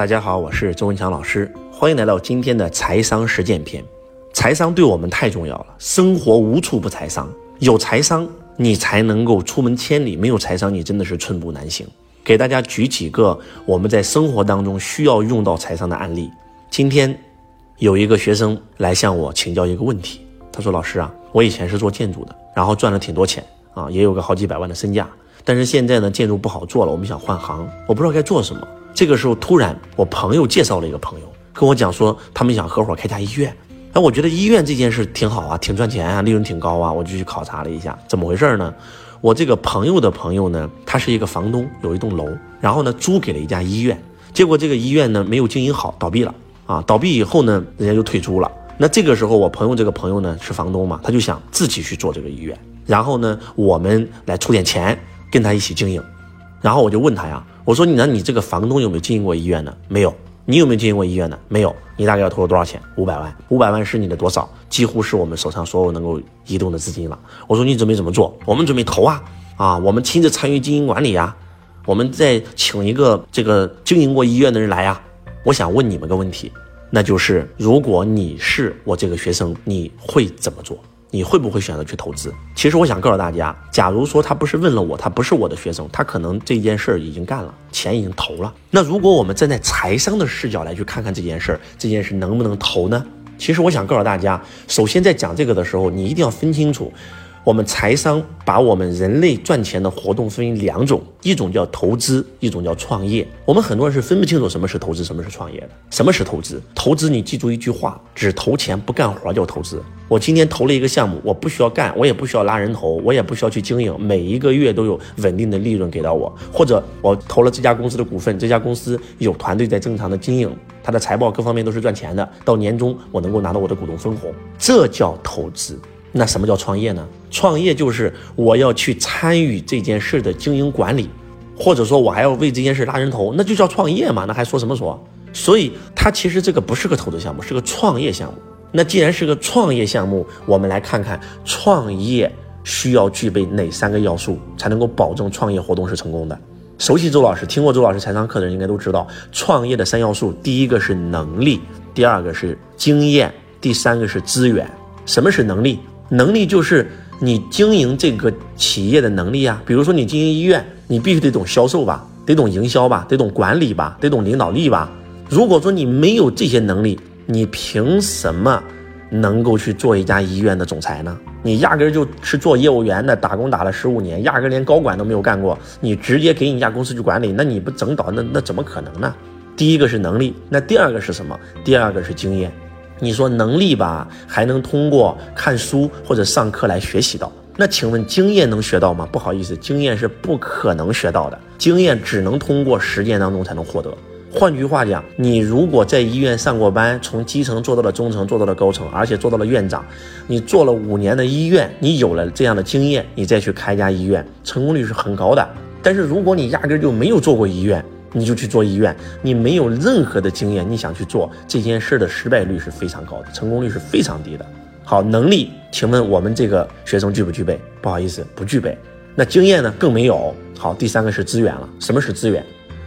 大家好，我是周文强老师，欢迎来到今天的财商实践篇。财商对我们太重要了，生活无处不财商。有财商，你才能够出门千里；没有财商，你真的是寸步难行。给大家举几个我们在生活当中需要用到财商的案例。今天有一个学生来向我请教一个问题，他说：“老师啊，我以前是做建筑的，然后赚了挺多钱啊，也有个好几百万的身价。但是现在呢，建筑不好做了，我们想换行，我不知道该做什么。这个时候，突然我朋友介绍了一个朋友跟我讲说，他们想合伙开家医院。哎，我觉得医院这件事挺好啊，挺赚钱啊，利润挺高啊，我就去考察了一下，怎么回事呢？我这个朋友的朋友呢，他是一个房东，有一栋楼，然后呢租给了一家医院，结果这个医院呢没有经营好，倒闭了啊！倒闭以后呢，人家就退租了。那这个时候，我朋友这个朋友呢是房东嘛，他就想自己去做这个医院，然后呢，我们来出点钱跟他一起经营。然后我就问他呀，我说你那你这个房东有没有经营过医院呢？没有。你有没有经营过医院呢？没有。你大概要投了多少钱？五百万。五百万是你的多少？几乎是我们手上所有能够移动的资金了。我说你准备怎么做？我们准备投啊啊！我们亲自参与经营管理呀。我们再请一个这个经营过医院的人来呀。我想问你们个问题，那就是如果你是我这个学生，你会怎么做？你会不会选择去投资？其实我想告诉大家，假如说他不是问了我，他不是我的学生，他可能这件事儿已经干了，钱已经投了。那如果我们站在财商的视角来去看看这件事儿，这件事能不能投呢？其实我想告诉大家，首先在讲这个的时候，你一定要分清楚。我们财商把我们人类赚钱的活动分为两种，一种叫投资，一种叫创业。我们很多人是分不清楚什么是投资，什么是创业的。什么是投资？投资你记住一句话：只投钱不干活叫投资。我今天投了一个项目，我不需要干，我也不需要拉人头，我也不需要去经营，每一个月都有稳定的利润给到我。或者我投了这家公司的股份，这家公司有团队在正常的经营，它的财报各方面都是赚钱的，到年终我能够拿到我的股东分红，这叫投资。那什么叫创业呢？创业就是我要去参与这件事的经营管理，或者说我还要为这件事拉人头，那就叫创业嘛。那还说什么说？所以它其实这个不是个投资项目，是个创业项目。那既然是个创业项目，我们来看看创业需要具备哪三个要素，才能够保证创业活动是成功的。熟悉周老师、听过周老师财商课的人应该都知道，创业的三要素，第一个是能力，第二个是经验，第三个是资源。什么是能力？能力就是你经营这个企业的能力啊，比如说你经营医院，你必须得懂销售吧，得懂营销吧，得懂管理吧，得懂领导力吧。如果说你没有这些能力，你凭什么能够去做一家医院的总裁呢？你压根就是做业务员的，打工打了十五年，压根连高管都没有干过，你直接给你一家公司去管理，那你不整倒，那那怎么可能呢？第一个是能力，那第二个是什么？第二个是经验。你说能力吧，还能通过看书或者上课来学习到。那请问经验能学到吗？不好意思，经验是不可能学到的。经验只能通过实践当中才能获得。换句话讲，你如果在医院上过班，从基层做到了中层，做到了高层，而且做到了院长，你做了五年的医院，你有了这样的经验，你再去开一家医院，成功率是很高的。但是如果你压根就没有做过医院，你就去做医院，你没有任何的经验，你想去做这件事的失败率是非常高的，成功率是非常低的。好，能力，请问我们这个学生具不具备？不好意思，不具备。那经验呢？更没有。好，第三个是资源了。什么是资源？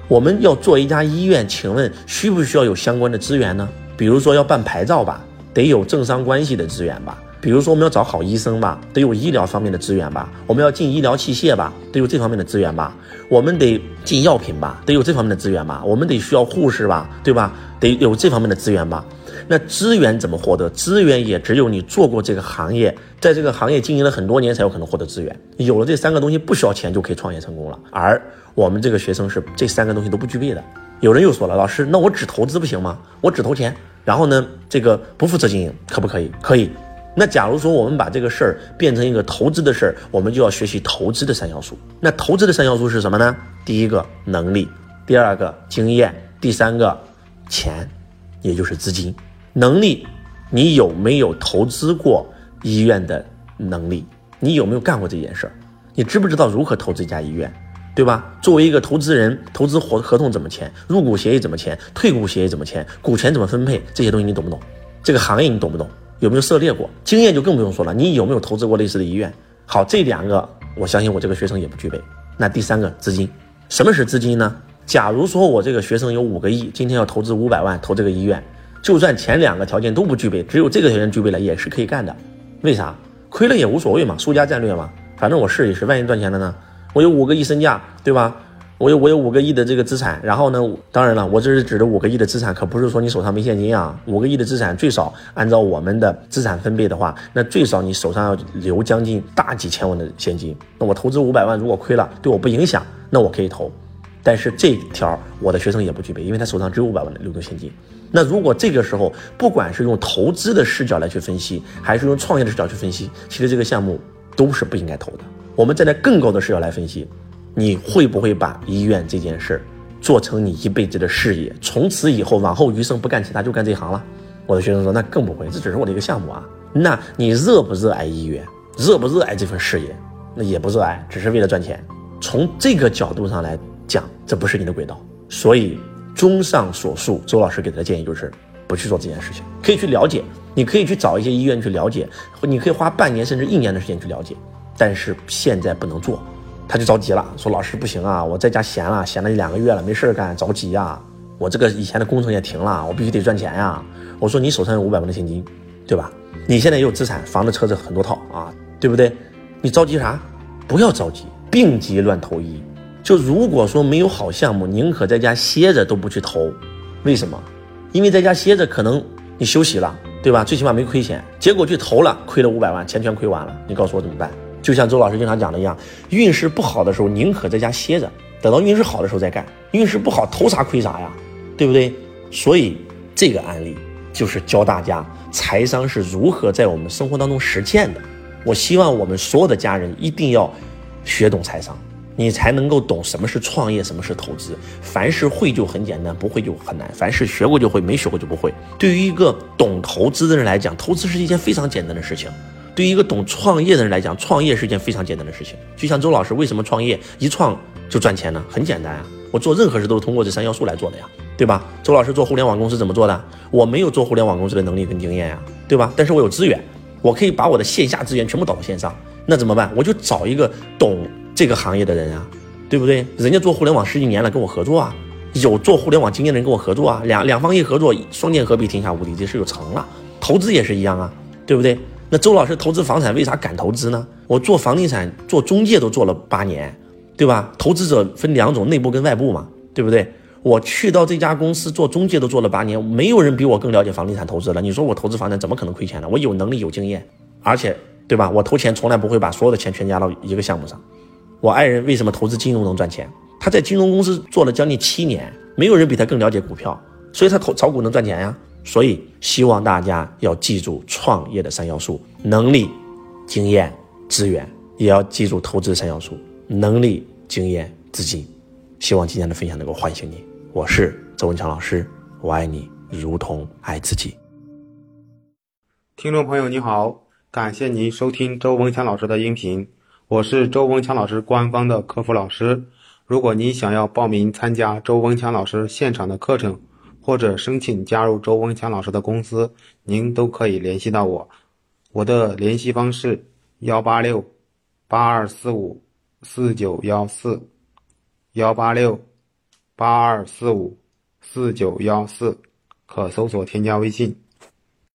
我们要做一家医院，请问需不需要有相关的资源呢？比如说要办牌照吧，得有政商关系的资源吧。比如说我们要找好医生吧，得有医疗方面的资源吧；我们要进医疗器械吧，得有这方面的资源吧；我们得进药品吧，得有这方面的资源吧；我们得需要护士吧，对吧？得有这方面的资源吧。那资源怎么获得？资源也只有你做过这个行业，在这个行业经营了很多年，才有可能获得资源。有了这三个东西，不需要钱就可以创业成功了。而我们这个学生是这三个东西都不具备的。有人又说了，老师，那我只投资不行吗？我只投钱，然后呢，这个不负责经营，可不可以？可以。那假如说我们把这个事儿变成一个投资的事儿，我们就要学习投资的三要素。那投资的三要素是什么呢？第一个能力，第二个经验，第三个钱，也就是资金。能力，你有没有投资过医院的能力？你有没有干过这件事儿？你知不知道如何投资一家医院？对吧？作为一个投资人，投资合合同怎么签？入股协议怎么签？退股协议怎么签？股权怎么分配？这些东西你懂不懂？这个行业你懂不懂？有没有涉猎过经验就更不用说了，你有没有投资过类似的医院？好，这两个我相信我这个学生也不具备。那第三个资金，什么是资金呢？假如说我这个学生有五个亿，今天要投资五百万投这个医院，就算前两个条件都不具备，只有这个条件具备了，也是可以干的。为啥？亏了也无所谓嘛，输家战略嘛，反正我试一试，万一赚钱了呢？我有五个亿身价，对吧？我有我有五个亿的这个资产，然后呢，当然了，我这是指的五个亿的资产，可不是说你手上没现金啊。五个亿的资产最少按照我们的资产分配的话，那最少你手上要留将近大几千万的现金。那我投资五百万，如果亏了，对我不影响，那我可以投。但是这条我的学生也不具备，因为他手上只有五百万的流动现金。那如果这个时候，不管是用投资的视角来去分析，还是用创业的视角去分析，其实这个项目都是不应该投的。我们站在更高的视角来分析。你会不会把医院这件事儿做成你一辈子的事业？从此以后往后余生不干其他就干这一行了？我的学生说那更不会，这只是我的一个项目啊。那你热不热爱医院？热不热爱这份事业？那也不热爱，只是为了赚钱。从这个角度上来讲，这不是你的轨道。所以，综上所述，周老师给他的建议就是不去做这件事情。可以去了解，你可以去找一些医院去了解，你可以花半年甚至一年的时间去了解，但是现在不能做。他就着急了，说：“老师不行啊，我在家闲了，闲了两个月了，没事干，着急呀。我这个以前的工程也停了，我必须得赚钱呀。”我说：“你手上有五百万的现金，对吧？你现在也有资产，房子、车子很多套啊，对不对？你着急啥？不要着急，病急乱投医。就如果说没有好项目，宁可在家歇着都不去投。为什么？因为在家歇着，可能你休息了，对吧？最起码没亏钱。结果去投了，亏了五百万，钱全亏完了。你告诉我怎么办？”就像周老师经常讲的一样，运势不好的时候宁可在家歇着，等到运势好的时候再干。运势不好投啥亏啥呀，对不对？所以这个案例就是教大家财商是如何在我们生活当中实践的。我希望我们所有的家人一定要学懂财商，你才能够懂什么是创业，什么是投资。凡是会就很简单，不会就很难；凡是学过就会，没学过就不会。对于一个懂投资的人来讲，投资是一件非常简单的事情。对于一个懂创业的人来讲，创业是一件非常简单的事情。就像周老师为什么创业一创就赚钱呢？很简单啊，我做任何事都是通过这三要素来做的呀，对吧？周老师做互联网公司怎么做的？我没有做互联网公司的能力跟经验呀，对吧？但是我有资源，我可以把我的线下资源全部导到线上。那怎么办？我就找一个懂这个行业的人啊，对不对？人家做互联网十几年了，跟我合作啊，有做互联网经验的人跟我合作啊，两两方一合作，双剑合璧，天下无敌，这事就成了。投资也是一样啊，对不对？那周老师投资房产为啥敢投资呢？我做房地产做中介都做了八年，对吧？投资者分两种，内部跟外部嘛，对不对？我去到这家公司做中介都做了八年，没有人比我更了解房地产投资了。你说我投资房产怎么可能亏钱呢？我有能力有经验，而且对吧？我投钱从来不会把所有的钱全加到一个项目上。我爱人为什么投资金融能赚钱？他在金融公司做了将近七年，没有人比他更了解股票，所以他投炒股能赚钱呀。所以，希望大家要记住创业的三要素：能力、经验、资源；也要记住投资三要素：能力、经验、资金。希望今天的分享能够唤醒你。我是周文强老师，我爱你如同爱自己。听众朋友你好，感谢您收听周文强老师的音频。我是周文强老师官方的客服老师。如果您想要报名参加周文强老师现场的课程，或者申请加入周文强老师的公司，您都可以联系到我。我的联系方式：幺八六八二四五四九幺四，幺八六八二四五四九幺四，可搜索添加微信。